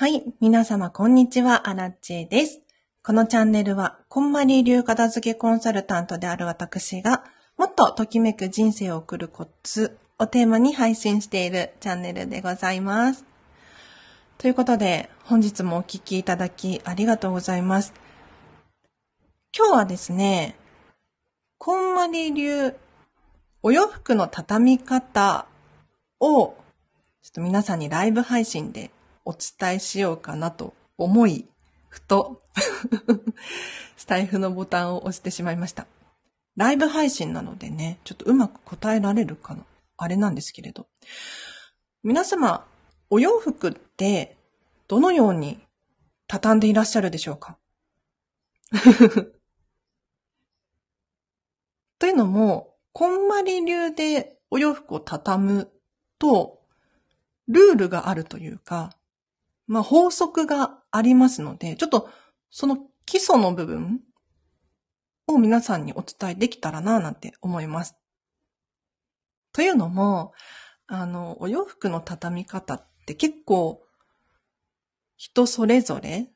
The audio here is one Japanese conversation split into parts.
はい。皆様、こんにちは。アラッチェです。このチャンネルは、こんまり流片付けコンサルタントである私が、もっとときめく人生を送るコツをテーマに配信しているチャンネルでございます。ということで、本日もお聞きいただきありがとうございます。今日はですね、こんまり流お洋服の畳み方を、ちょっと皆さんにライブ配信でお伝えしようかなと思い、ふと、スタイフのボタンを押してしまいました。ライブ配信なのでね、ちょっとうまく答えられるかな？あれなんですけれど。皆様、お洋服ってどのように畳んでいらっしゃるでしょうか？というのも、こんまり流でお洋服を畳むと、ルールがあるというか、まあ法則がありますので、ちょっとその基礎の部分を皆さんにお伝えできたらななんて思います。というのも、あの、お洋服の畳み方って結構人それぞれ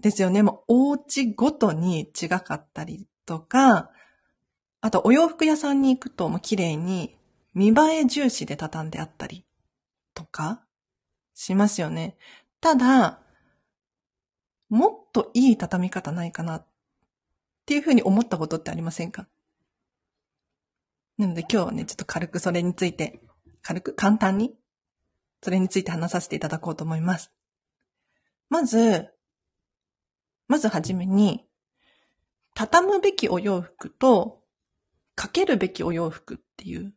ですよね。もうお家ごとに違かったりとか、あとお洋服屋さんに行くともう綺麗に見栄え重視で畳んであったりとかしますよね。ただ、もっといい畳み方ないかなっていうふうに思ったことってありませんか？なので今日はね、ちょっと軽くそれについて、軽く簡単に、それについて話させていただこうと思います。まず、まずはじめに、畳むべきお洋服と、かけるべきお洋服っていう、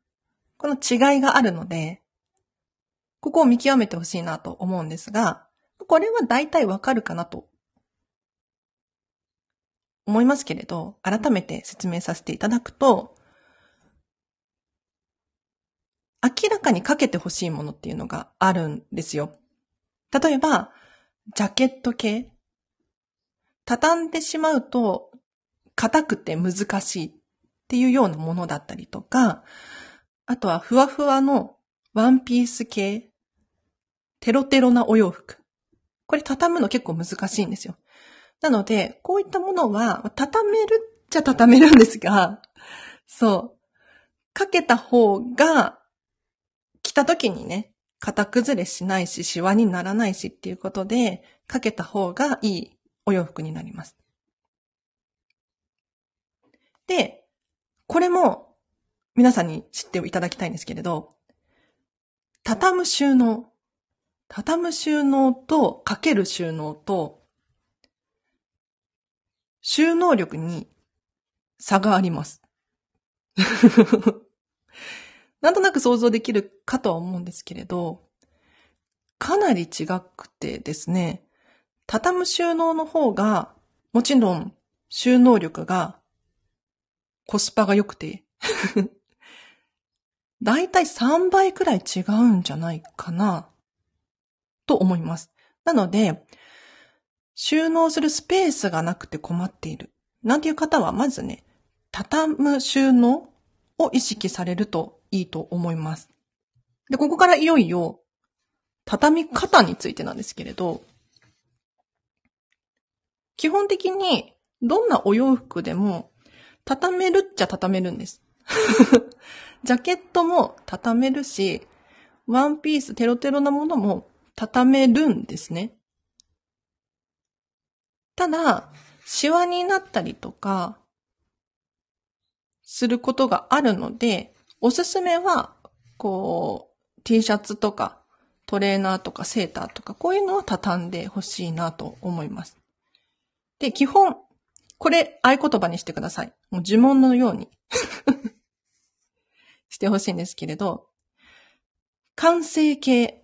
この違いがあるので、ここを見極めてほしいなと思うんですが、これは大体わかるかなと思いますけれど、改めて説明させていただくと、明らかにかけてほしいものっていうのがあるんですよ。例えば、ジャケット系。畳んでしまうと、硬くて難しいっていうようなものだったりとか、あとはふわふわのワンピース系。テロテロなお洋服。これ畳むの結構難しいんですよ。なので、こういったものは、畳めるっちゃ畳めるんですが、そう。かけた方が、着た時にね、型崩れしないし、シワにならないしっていうことで、かけた方がいいお洋服になります。で、これも皆さんに知っていただきたいんですけれど、畳む収納。畳む収納とかける収納と、収納力に差があります。なんとなく想像できるかとは思うんですけれど、かなり違くてですね、畳む収納の方が、もちろん収納力がコスパが良くて、だいたい3倍くらい違うんじゃないかな、と思います。なので、収納するスペースがなくて困っている。なんていう方は、まずね、畳む収納を意識されるといいと思います。で、ここからいよいよ、畳み方についてなんですけれど、基本的に、どんなお洋服でも、畳めるっちゃ畳めるんです。ジャケットも畳めるし、ワンピーステロテロなものも畳めるんですね。ただ、シワになったりとか、することがあるので、おすすめは、こう、T シャツとか、トレーナーとかセーターとか、こういうのを畳んでほしいなと思います。で、基本、これ合言葉にしてください。もう呪文のように してほしいんですけれど、完成形。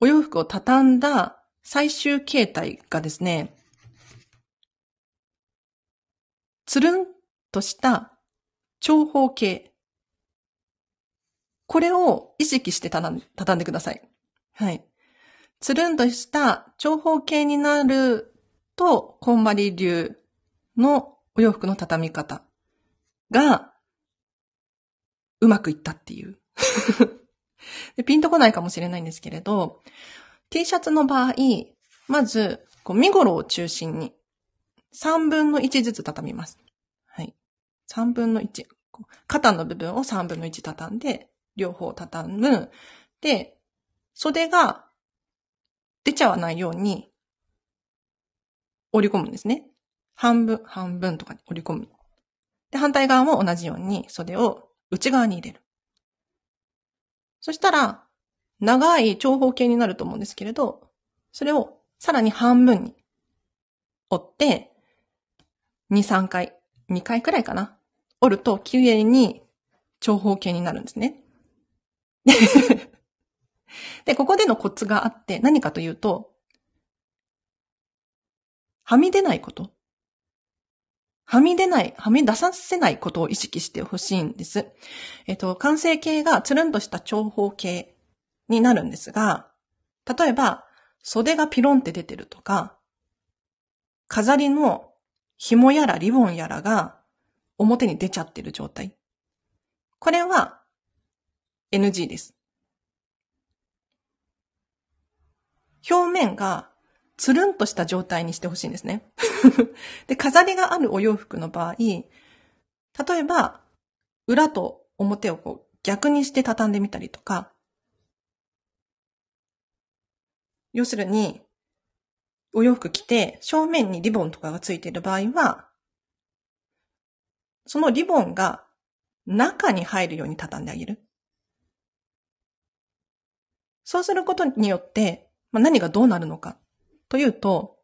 お洋服を畳んだ最終形態がですね、つるんとした長方形。これを意識して畳ん畳んでください。はい。つるんとした長方形になると、こんまり流のお洋服の畳み方がうまくいったっていう でピンとこないかもしれないんですけれど、T シャツの場合、まず、こう、身頃を中心に、3分の1ずつ畳みます。はい。3分の1。肩の部分を3分の1畳んで、両方畳む。で、袖が出ちゃわないように折り込むんですね。半分、半分とかに折り込む。で、反対側も同じように袖を内側に入れる。そしたら、長い長方形になると思うんですけれど、それをさらに半分に折って、2、3回、2回くらいかな。折ると綺麗に長方形になるんですね。で、ここでのコツがあって何かというと、はみ出ないこと。はみ出ない、はみ出させないことを意識してほしいんです。えっと、完成形がつるんとした長方形になるんですが、例えば、袖がピロンって出てるとか、飾りの紐やらリボンやらが表に出ちゃってる状態。これは NG です。表面がつるんとした状態にしてほしいんですね。で、飾りがあるお洋服の場合、例えば、裏と表をこう逆にして畳んでみたりとか、要するに、お洋服着て正面にリボンとかがついている場合は、そのリボンが中に入るように畳んであげる。そうすることによって、まあ、何がどうなるのかというと、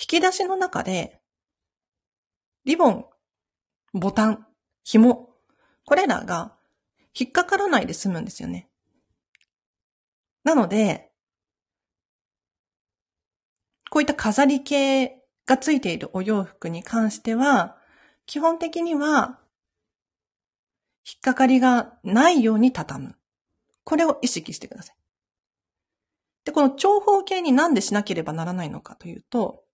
引き出しの中で、リボン、ボタン、紐、これらが引っかからないで済むんですよね。なので、こういった飾り系がついているお洋服に関しては、基本的には、引っかかりがないように畳む。これを意識してください。で、この長方形になんでしなければならないのかというと、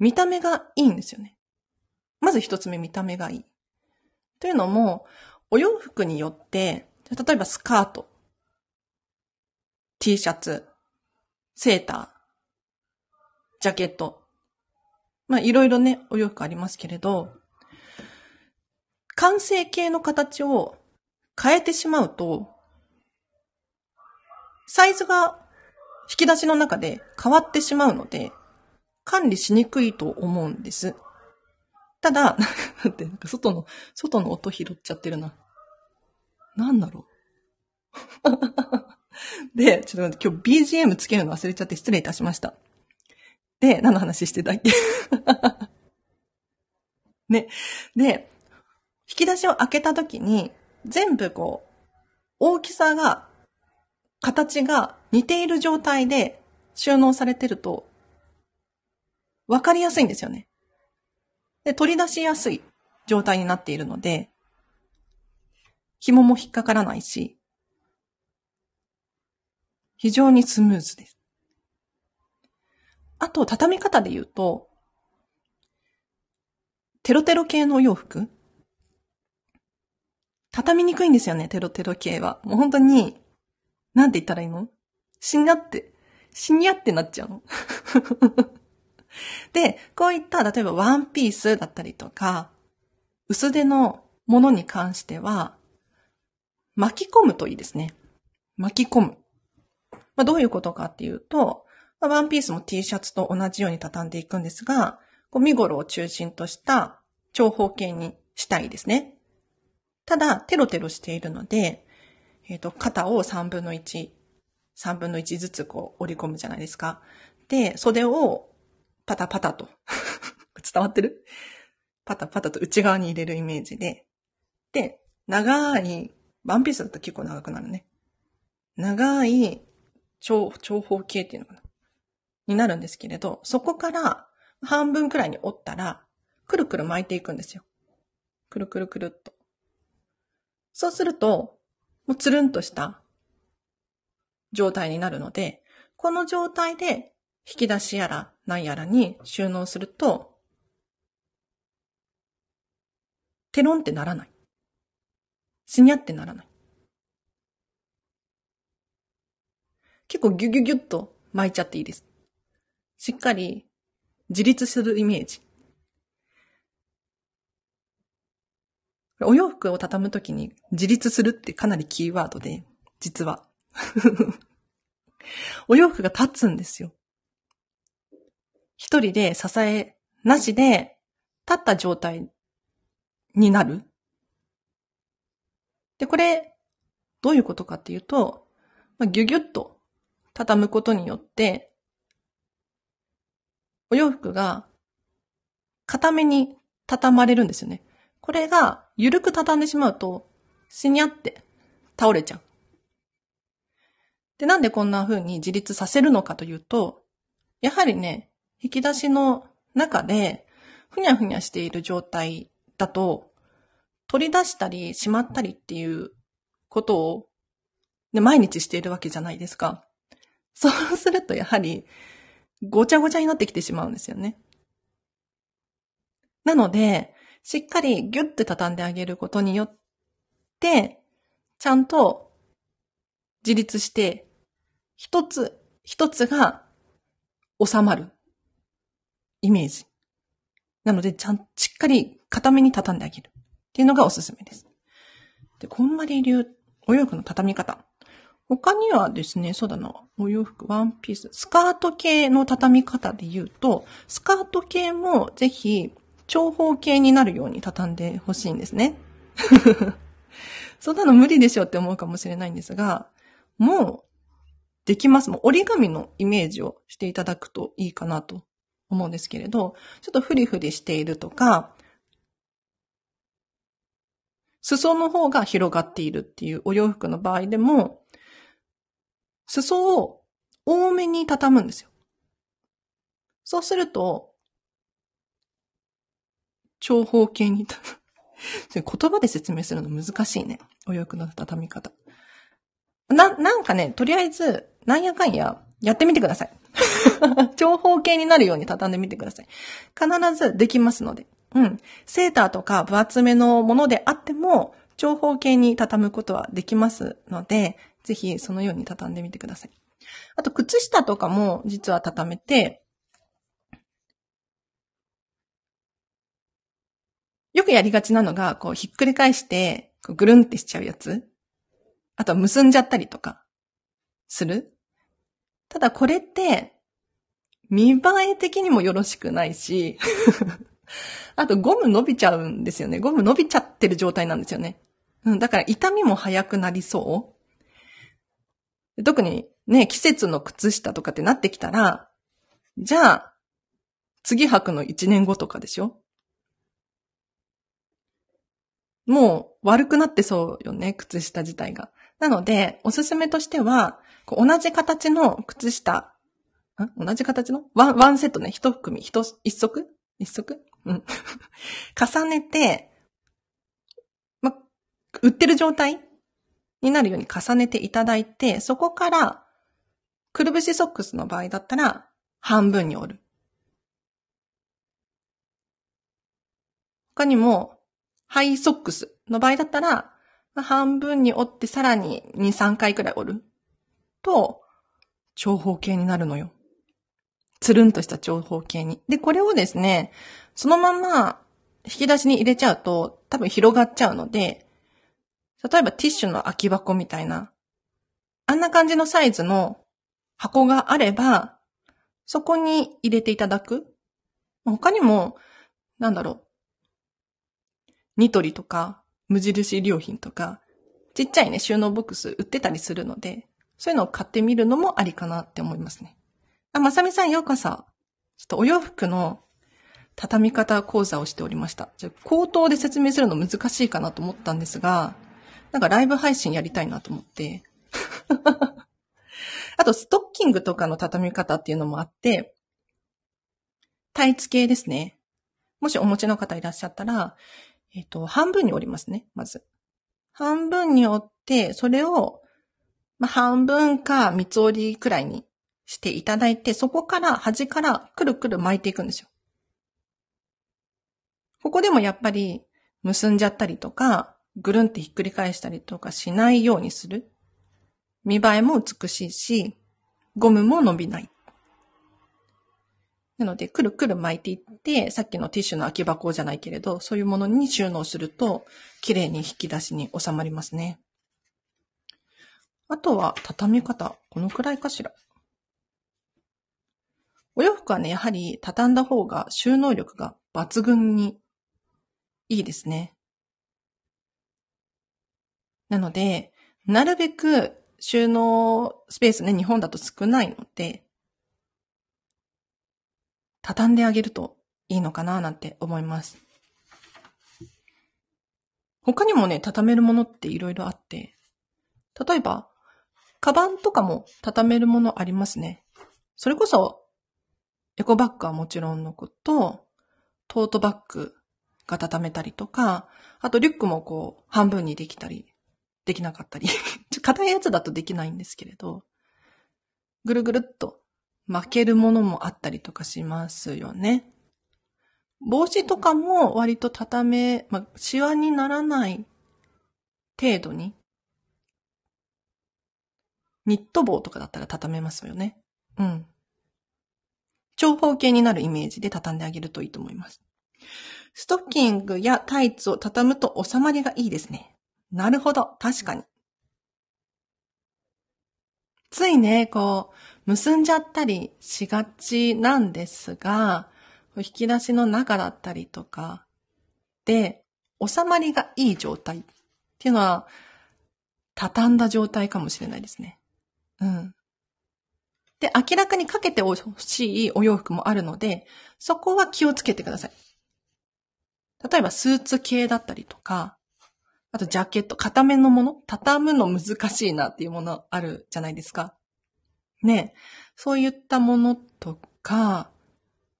見た目がいいんですよね。まず一つ目、見た目がいい。というのも、お洋服によって、例えばスカート、T シャツ、セーター、ジャケット。まあ、いろいろね、お洋服ありますけれど、完成形の形を変えてしまうと、サイズが引き出しの中で変わってしまうので、管理しにくいと思うんです。ただ、だってなんか外の、外の音拾っちゃってるな。なんだろう。で、ちょっと待って今日 BGM つけるの忘れちゃって失礼いたしました。で、何の話してたっけ？ね。で、引き出しを開けた時に、全部こう、大きさが形が似ている状態で収納されてると、わかりやすいんですよね。で、取り出しやすい状態になっているので、紐も引っかからないし、非常にスムーズです。あと、畳み方で言うと、テロテロ系のお洋服畳みにくいんですよね、テロテロ系は。もう本当に、なんて言ったらいいの？死になって、死に合ってなっちゃうの。で、こういった、例えばワンピースだったりとか、薄手のものに関しては、巻き込むといいですね。巻き込む。まあ、どういうことかっていうと、まあ、ワンピースも T シャツと同じように畳んでいくんですが、こう見頃を中心とした長方形にしたいですね。ただ、テロテロしているので、えっ、ー、と、肩を3分の1、3分の1ずつこう折り込むじゃないですか。で、袖をパタパタと 伝わってる？パタパタと内側に入れるイメージで。で、長い、ワンピースだと結構長くなるね。長い長、長方形っていうのかな？になるんですけれど、そこから半分くらいに折ったら、くるくる巻いていくんですよ。くるくるくるっと。そうすると、もうつるんとした状態になるので、この状態で引き出しやら何やらに収納すると、テロンってならない。しニャってならない。結構ギュギュギュッと巻いちゃっていいです。しっかり自立するイメージ。お洋服を畳むときに自立するってかなりキーワードで、実は。お洋服が立つんですよ。一人で支えなしで立った状態になる。で、これ、どういうことかっていうと、まあ、ギュギュッと畳むことによって、お洋服が固めに畳まれるんですよね。これが緩く畳んでしまうと、しにゃって倒れちゃう。で、なんでこんな風に自立させるのかというと、やはりね、引き出しの中で、ふにゃふにゃしている状態だと、取り出したりしまったりっていうことを、ね、毎日しているわけじゃないですか。そうするとやはり、ごちゃごちゃになってきてしまうんですよね。なので、しっかりギュッて畳んであげることによって、ちゃんと自立して、一つ一つが収まるイメージ。なので、ちゃん、しっかり固めに畳んであげるっていうのがおすすめです。で、こんまり流お洋服の畳み方。他にはですね、そうだな、お洋服、ワンピース、スカート系の畳み方で言うと、スカート系もぜひ長方形になるように畳んでほしいんですね。そんなの無理でしょって思うかもしれないんですが、もうできます。もう折り紙のイメージをしていただくといいかなと思うんですけれど、ちょっとフリフリしているとか、裾の方が広がっているっていうお洋服の場合でも、裾を多めに畳むんですよ。そうすると、長方形に、言葉で説明するの難しいね。お洋服の畳み方。な、なんかね、とりあえず、なんやかんや、やってみてください。長方形になるように畳んでみてください。必ずできますので。うん。セーターとか分厚めのものであっても、長方形に畳むことはできますので、ぜひそのように畳んでみてください。あと、靴下とかも実は畳めて、よくやりがちなのが、こう、ひっくり返して、こうぐるんってしちゃうやつ。あとは結んじゃったりとか、する。ただこれって、見栄え的にもよろしくないし、あとゴム伸びちゃうんですよね。ゴム伸びちゃってる状態なんですよね。うん、だから痛みも早くなりそう。特にね、季節の靴下とかってなってきたら、じゃあ、次履くの1年後とかでしょもう悪くなってそうよね、靴下自体が。なので、おすすめとしては、同じ形の靴下、同じ形の？ワンワンセットね、一組、一、一足？一足？うん。重ねて、ま、売ってる状態？になるように重ねていただいて、そこから、くるぶしソックスの場合だったら、半分に折る。他にも、ハイソックスの場合だったら、半分に折ってさらに2、3回くらい折ると、長方形になるのよ。つるんとした長方形に。で、これをですね、そのまま引き出しに入れちゃうと多分広がっちゃうので、例えばティッシュの空き箱みたいな、あんな感じのサイズの箱があれば、そこに入れていただく。他にも、なんだろう。ニトリとか、無印良品とか、ちっちゃいね、収納ボックス売ってたりするので、そういうのを買ってみるのもありかなって思いますね。あ、まさみさんようこそ。ちょっとお洋服の畳み方講座をしておりました。じゃ口頭で説明するの難しいかなと思ったんですが、なんかライブ配信やりたいなと思って。あと、ストッキングとかの畳み方っていうのもあって、タイツ系ですね。もしお持ちの方いらっしゃったら、えっ、と、半分に折りますね、まず。半分に折って、それを、まあ、半分か三つ折りくらいにしていただいて、そこから端からくるくる巻いていくんですよ。ここでもやっぱり結んじゃったりとか、ぐるんってひっくり返したりとかしないようにする。見栄えも美しいし、ゴムも伸びない。なので、くるくる巻いていって、さっきのティッシュの空き箱じゃないけれど、そういうものに収納すると、綺麗に引き出しに収まりますね。あとは、畳み方。このくらいかしら。お洋服はね、やはり畳んだ方が収納力が抜群にいいですね。なので、なるべく収納スペースね、日本だと少ないので、畳んであげるといいのかななんて思います。他にもね、畳めるものっていろいろあって、例えば、カバンとかも畳めるものありますね。それこそ、エコバッグはもちろんのこと、トートバッグが畳めたりとか、あとリュックもこう、半分にできたりできなかったり。硬いやつだとできないんですけれど、ぐるぐるっと巻けるものもあったりとかしますよね。帽子とかも割と畳め、まあ、シワにならない程度に、ニット帽とかだったら畳めますよね。うん。長方形になるイメージで畳んであげるといいと思います。ストッキングやタイツを畳むと収まりがいいですね。なるほど。確かに。ついね、こう、結んじゃったりしがちなんですが、引き出しの中だったりとかで、収まりがいい状態っていうのは、畳んだ状態かもしれないですね。うん。で、明らかにかけてほしいお洋服もあるので、そこは気をつけてください。例えばスーツ系だったりとか、あとジャケット、固めのもの畳むの難しいなっていうものあるじゃないですか。ねそういったものとか、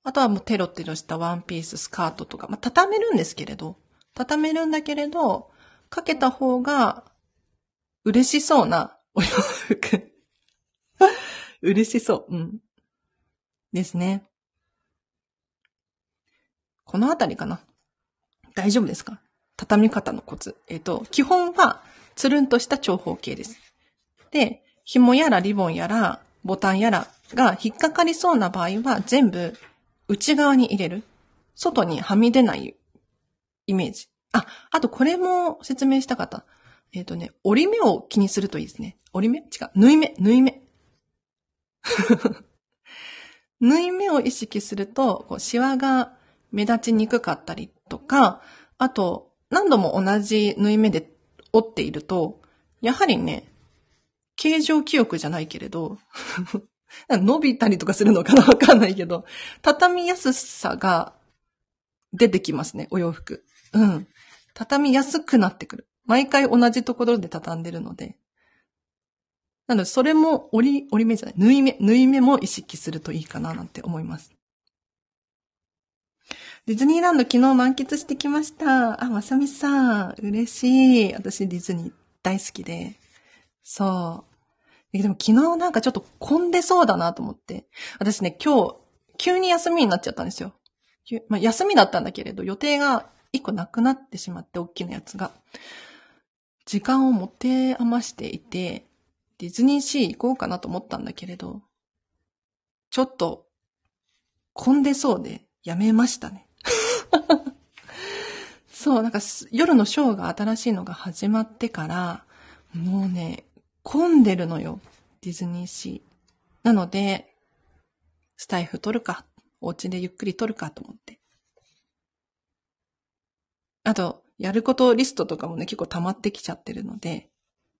あとはもうテロテロしたワンピース、スカートとか、まあ、畳めるんですけれど、畳めるんだけれど、かけた方が嬉しそうなお洋服。嬉しそう。うん。ですね。このあたりかな。大丈夫ですか？畳み方のコツ。えっ、ー、と、基本は、つるんとした長方形です。で、紐やらリボンやら、ボタンやらが引っかかりそうな場合は、全部内側に入れる。外にはみ出ないイメージ。あ、あとこれも説明したかった。えっ、ー、とね、折り目を気にするといいですね。折り目？違う。縫い目、縫い目。縫い目を意識すると、こうシワが目立ちにくかったりとか、あと、何度も同じ縫い目で折っていると、やはりね、形状記憶じゃないけれど、伸びたりとかするのかなわかんないけど、畳みやすさが出てきますね、お洋服。うん。畳みやすくなってくる。毎回同じところで畳んでるので。なので、それも折り、折り目じゃない、縫い目、縫い目も意識するといいかななんて思います。ディズニーランド昨日満喫してきました。あ、まさみさん、嬉しい。私ディズニー大好きで。そう。でも昨日なんかちょっと混んでそうだなと思って。私ね、今日、急に休みになっちゃったんですよ。まあ、休みだったんだけれど、予定が一個なくなってしまって、大きなやつが。時間を持て余していて、ディズニーシー行こうかなと思ったんだけれど、ちょっと混んでそうでやめましたね。そう、なんか夜のショーが新しいのが始まってから、もうね、混んでるのよ。ディズニーシー。なので、スタイフ撮るか、お家でゆっくり撮るかと思って。あと、やることリストとかもね、結構溜まってきちゃってるので、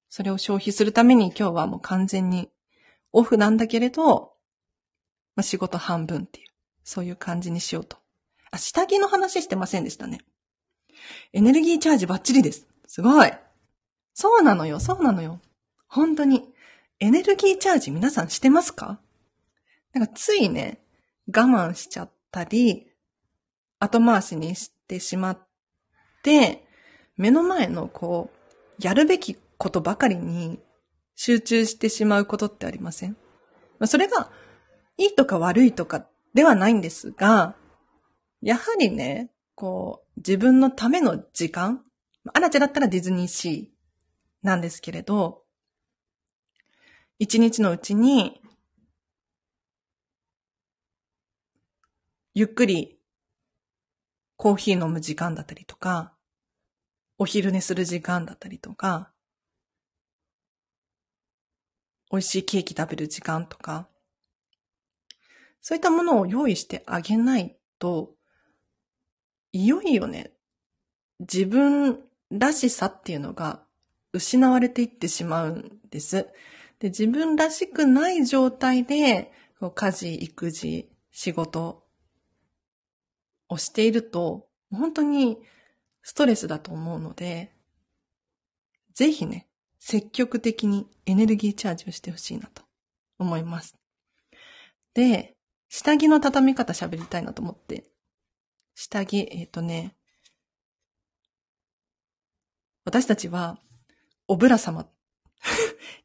それを消費するために今日はもう完全にオフなんだけれど、まあ、仕事半分っていう、そういう感じにしようとあ、下着の話してませんでしたね。エネルギーチャージバッチリです。すごい。そうなのよ、そうなのよ。本当に。エネルギーチャージ皆さんしてますか？なんかついね、我慢しちゃったり、後回しにしてしまって、目の前のこう、やるべきことばかりに集中してしまうことってありません？それが、いいとか悪いとかではないんですが、やはりね、こう、自分のための時間、アラチェだったらディズニーシーなんですけれど、一日のうちに、ゆっくりコーヒー飲む時間だったりとか、お昼寝する時間だったりとか、美味しいケーキ食べる時間とか、そういったものを用意してあげないと、いよいよね、自分らしさっていうのが失われていってしまうんです。で自分らしくない状態で、家事、育児、仕事をしていると、本当にストレスだと思うので、ぜひね、積極的にエネルギーチャージをしてほしいなと思います。で、下着の畳み方喋りたいなと思って。下着、えっ、ー、とね、私たちは、おぶら様、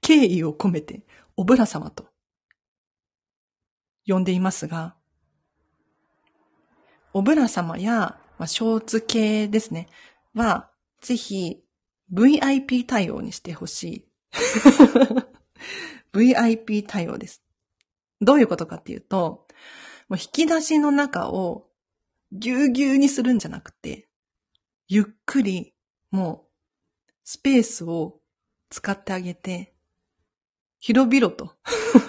敬意を込めて、おぶら様と呼んでいますが、おぶら様や、まあ、ショーツ系ですね、は、ぜひ、VIP 対応にしてほしい。VIP 対応です。どういうことかっていうと、もう引き出しの中をぎゅうぎゅうにするんじゃなくて、ゆっくり、もう、スペースを使ってあげて、広々と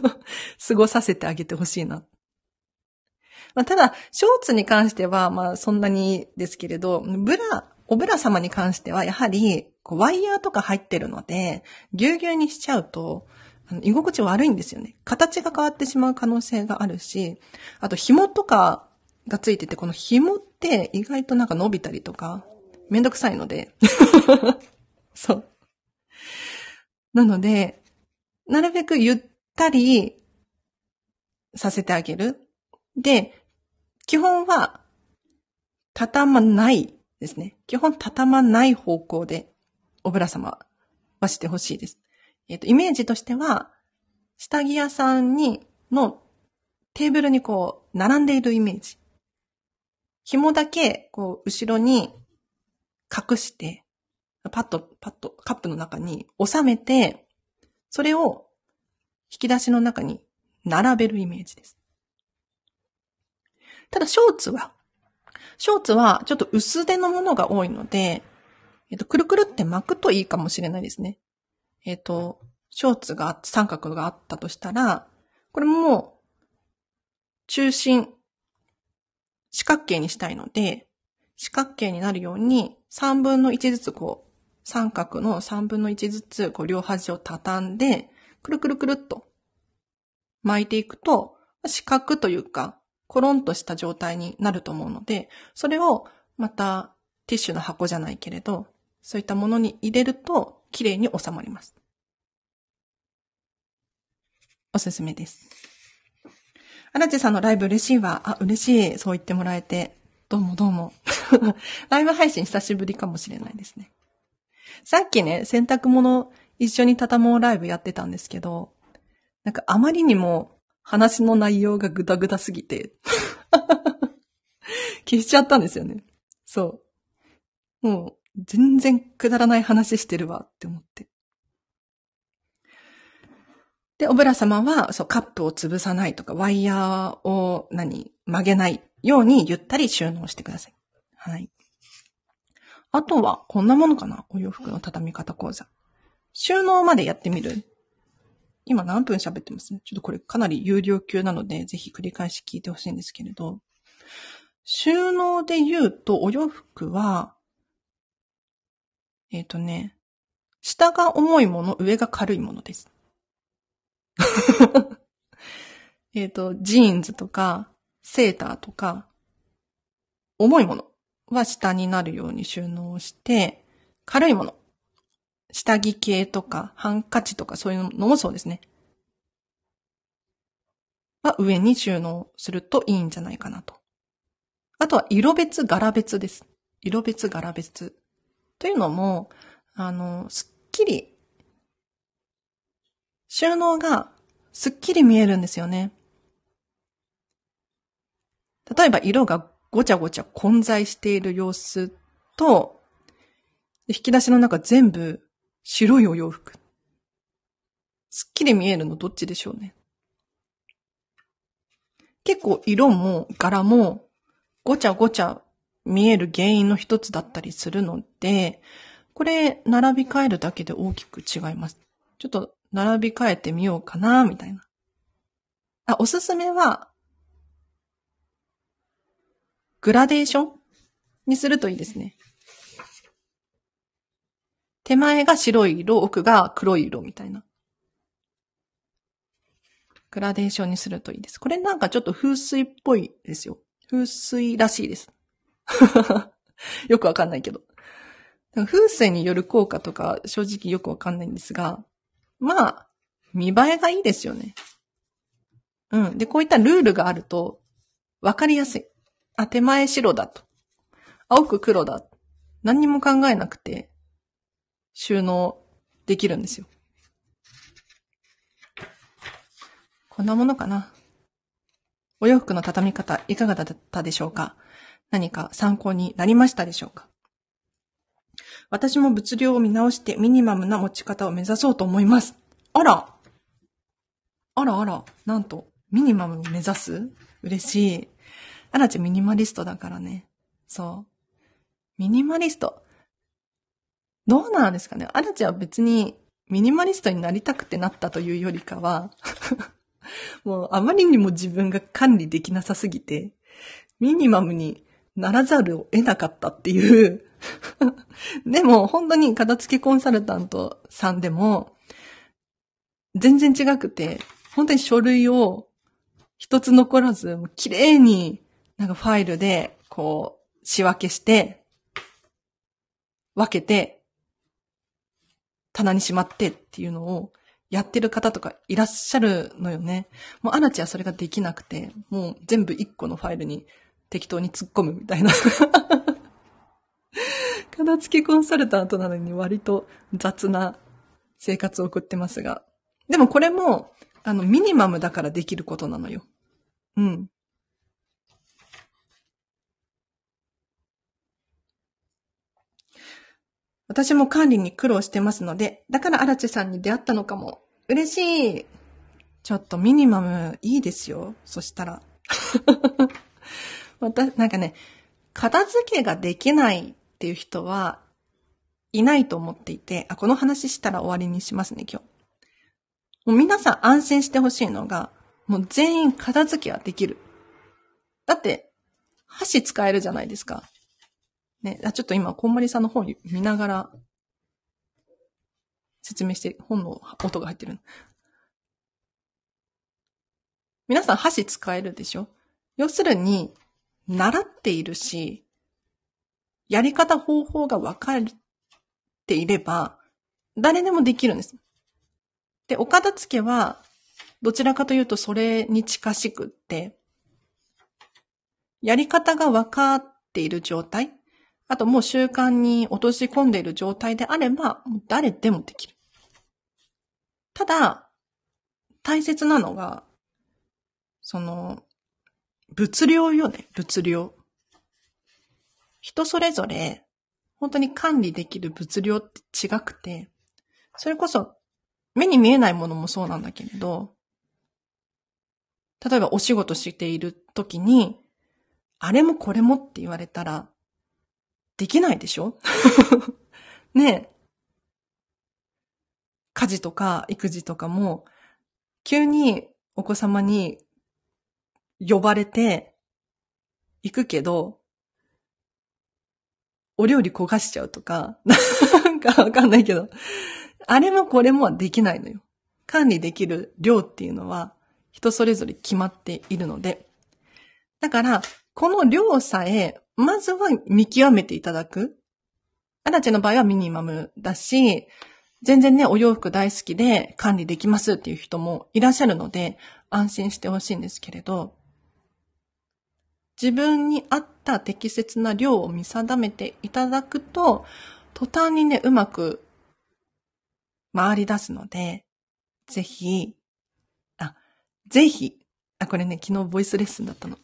過ごさせてあげてほしいな。まあ、ただ、ショーツに関しては、まあ、そんなにですけれど、ブラ、おブラ様に関しては、やはり、ワイヤーとか入ってるので、ぎゅうぎゅうにしちゃうと、居心地悪いんですよね。形が変わってしまう可能性があるし、あと紐とかがついてて、この紐って意外となんか伸びたりとか、めんどくさいので。そう。なので、なるべくゆったりさせてあげる。で、基本は、畳まないですね。基本畳まない方向で、おぶら様はしてほしいです。えっ、ー、と、イメージとしては、下着屋さんに、のテーブルにこう、並んでいるイメージ。紐だけ、こう、後ろに隠して、パッと、パッと、カップの中に収めて、それを引き出しの中に並べるイメージです。ただ、ショーツは、ショーツはちょっと薄手のものが多いので、えっと、くるくるって巻くといいかもしれないですね。えっ、と、ショーツが、三角があったとしたら、これも、中心、四角形にしたいので、四角形になるように、三分の一ずつこう、三角の三分の一ずつ、こう、両端を畳んで、くるくるくるっと巻いていくと、四角というか、コロンとした状態になると思うので、それをまたティッシュの箱じゃないけれど、そういったものに入れると、綺麗に収まります。おすすめです。荒地さんのライブ嬉しいわ。あ、嬉しい。そう言ってもらえて。どうもどうも。ライブ配信久しぶりかもしれないですね。さっきね、洗濯物一緒に畳もうライブやってたんですけど、なんかあまりにも話の内容がグダグダすぎて 消しちゃったんですよね。そう。もう、全然くだらない話してるわって思って。で、おぶら様は、そう、カップを潰さないとか、ワイヤーを何、曲げないようにゆったり収納してください。はい。あとは、こんなものかな？お洋服の畳み方講座。収納までやってみる。今何分喋ってます？ちょっとこれかなり有料級なので、ぜひ繰り返し聞いてほしいんですけれど、収納で言うと、お洋服は、えっ、ー、とね、下が重いもの、上が軽いものです。えっと、ジーンズとか、セーターとか、重いもの。は下になるように収納して、軽いもの、下着系とか、ハンカチとかそういうのもそうですね。は上に収納するといいんじゃないかなと。あとは色別柄別です。色別柄別。というのも、あの、すっきり、収納がすっきり見えるんですよね。例えば色がごちゃごちゃ混在している様子と、引き出しの中全部白いお洋服。すっきり見えるのどっちでしょうね。結構色も柄もごちゃごちゃ見える原因の一つだったりするので、これ、並び替えるだけで大きく違います。ちょっと、並び替えてみようかな、みたいな。あ、おすすめは、グラデーション？にするといいですね。手前が白い色、奥が黒い色みたいな。グラデーションにするといいです。これなんかちょっと風水っぽいですよ。風水らしいです。よくわかんないけど。風水による効果とか正直よくわかんないんですが、まあ、見栄えがいいですよね。うん。で、こういったルールがあると、わかりやすい。あ、手前白だと。青く黒だ。何にも考えなくて、収納できるんですよ。こんなものかな。お洋服の畳み方いかがだったでしょうか何か参考になりましたでしょうか私も物量を見直してミニマムな持ち方を目指そうと思います。あらあらあら、なんと、ミニマムを目指す？嬉しい。アラチミニマリストだからね。そう。ミニマリスト。どうなんですかねアラチは別にミニマリストになりたくてなったというよりかは もうあまりにも自分が管理できなさすぎて、ミニマムにならざるを得なかったっていう でも本当に片付けコンサルタントさんでも、全然違くて、本当に書類を一つ残らず、綺麗になんかファイルで、こう、仕分けして、分けて、棚にしまってっていうのをやってる方とかいらっしゃるのよね。もうアナチはそれができなくて、もう全部一個のファイルに適当に突っ込むみたいな。片付けコンサルタントなのに割と雑な生活を送ってますが。でもこれも、あの、ミニマムだからできることなのよ。うん。私も管理に苦労してますので、だから荒地さんに出会ったのかも。嬉しい。ちょっとミニマムいいですよ。そしたら。また、なんかね、片付けができないっていう人はいないと思っていて、あ、この話したら終わりにしますね、今日。もう皆さん安心してほしいのが、もう全員片付けはできる。だって、箸使えるじゃないですか。ね、あちょっと今、こんまりさんの本見ながら、説明して、本の音が入ってる。皆さん箸使えるでしょ？要するに、習っているし、やり方方法が分かっていれば、誰でもできるんです。で、お片付けは、どちらかというとそれに近しくって、やり方が分かっている状態あともう習慣に落とし込んでいる状態であれば、誰でもできる。ただ、大切なのが、その、物量よね、物量。人それぞれ、本当に管理できる物量って違くて、それこそ、目に見えないものもそうなんだけれど、例えばお仕事している時に、あれもこれもって言われたら、できないでしょ？ねえ。家事とか育児とかも、急にお子様に呼ばれて行くけど、お料理焦がしちゃうとか、なんかわかんないけど、あれもこれもはできないのよ。管理できる量っていうのは人それぞれ決まっているので。だから、この量さえまずは見極めていただく。アラチェの場合はミニマムだし、全然ね、お洋服大好きで管理できますっていう人もいらっしゃるので、安心してほしいんですけれど、自分に合った適切な量を見定めていただくと、途端にね、うまく回り出すので、ぜひ、あ、ぜひ、あ、これね、昨日ボイスレッスンだったの。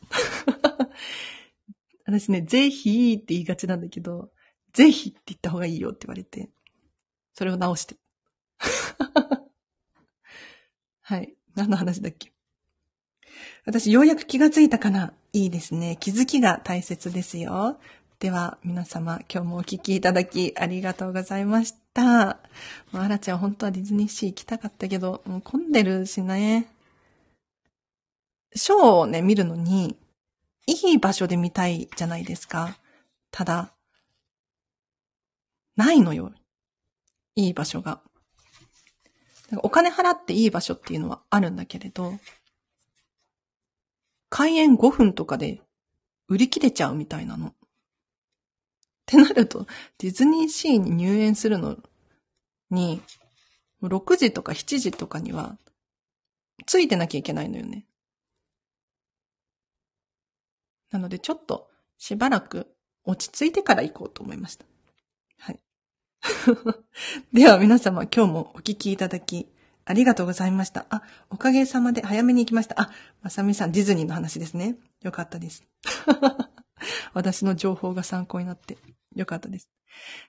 私ね、ぜひって言いがちなんだけど、ぜひって言った方がいいよって言われて、それを直して。はい。何の話だっけ？私ようやく気がついたかな？いいですね。気づきが大切ですよ。では、皆様、今日もお聞きいただきありがとうございました。もうアラちゃん本当はディズニーシー行きたかったけど、もう混んでるしね。ショーをね、見るのに、いい場所で見たいじゃないですか。ただ、ないのよ。いい場所が。お金払っていい場所っていうのはあるんだけれど、開園5分とかで売り切れちゃうみたいなの。ってなると、ディズニーシーに入園するのに、6時とか7時とかには、ついてなきゃいけないのよね。なので、ちょっと、しばらく落ち着いてから行こうと思いました。はい。では皆様今日もお聞きいただきありがとうございました。あ、おかげさまで早めに行きました。あ、まさみさんディズニーの話ですね。よかったです。私の情報が参考になってよかったです。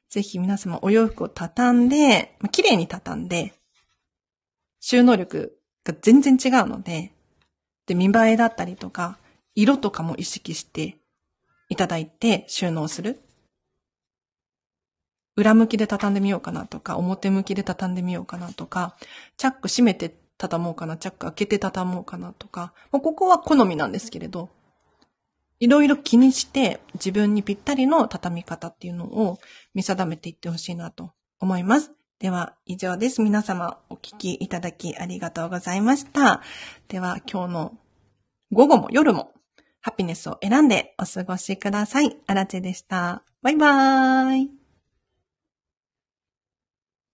ぜひ皆様お洋服を畳んで、ま、綺麗に畳んで、収納力が全然違うので、で、見栄えだったりとか、色とかも意識していただいて収納する。裏向きで畳んでみようかなとか、表向きで畳んでみようかなとか、チャック閉めて畳もうかな、チャック開けて畳もうかなとか、まここは好みなんですけれど、いろいろ気にして自分にぴったりの畳み方っていうのを見定めていってほしいなと思います。では以上です。皆様お聞きいただきありがとうございました。では今日の午後も夜もハピネスを選んでお過ごしください。あらちでした。バイバーイ。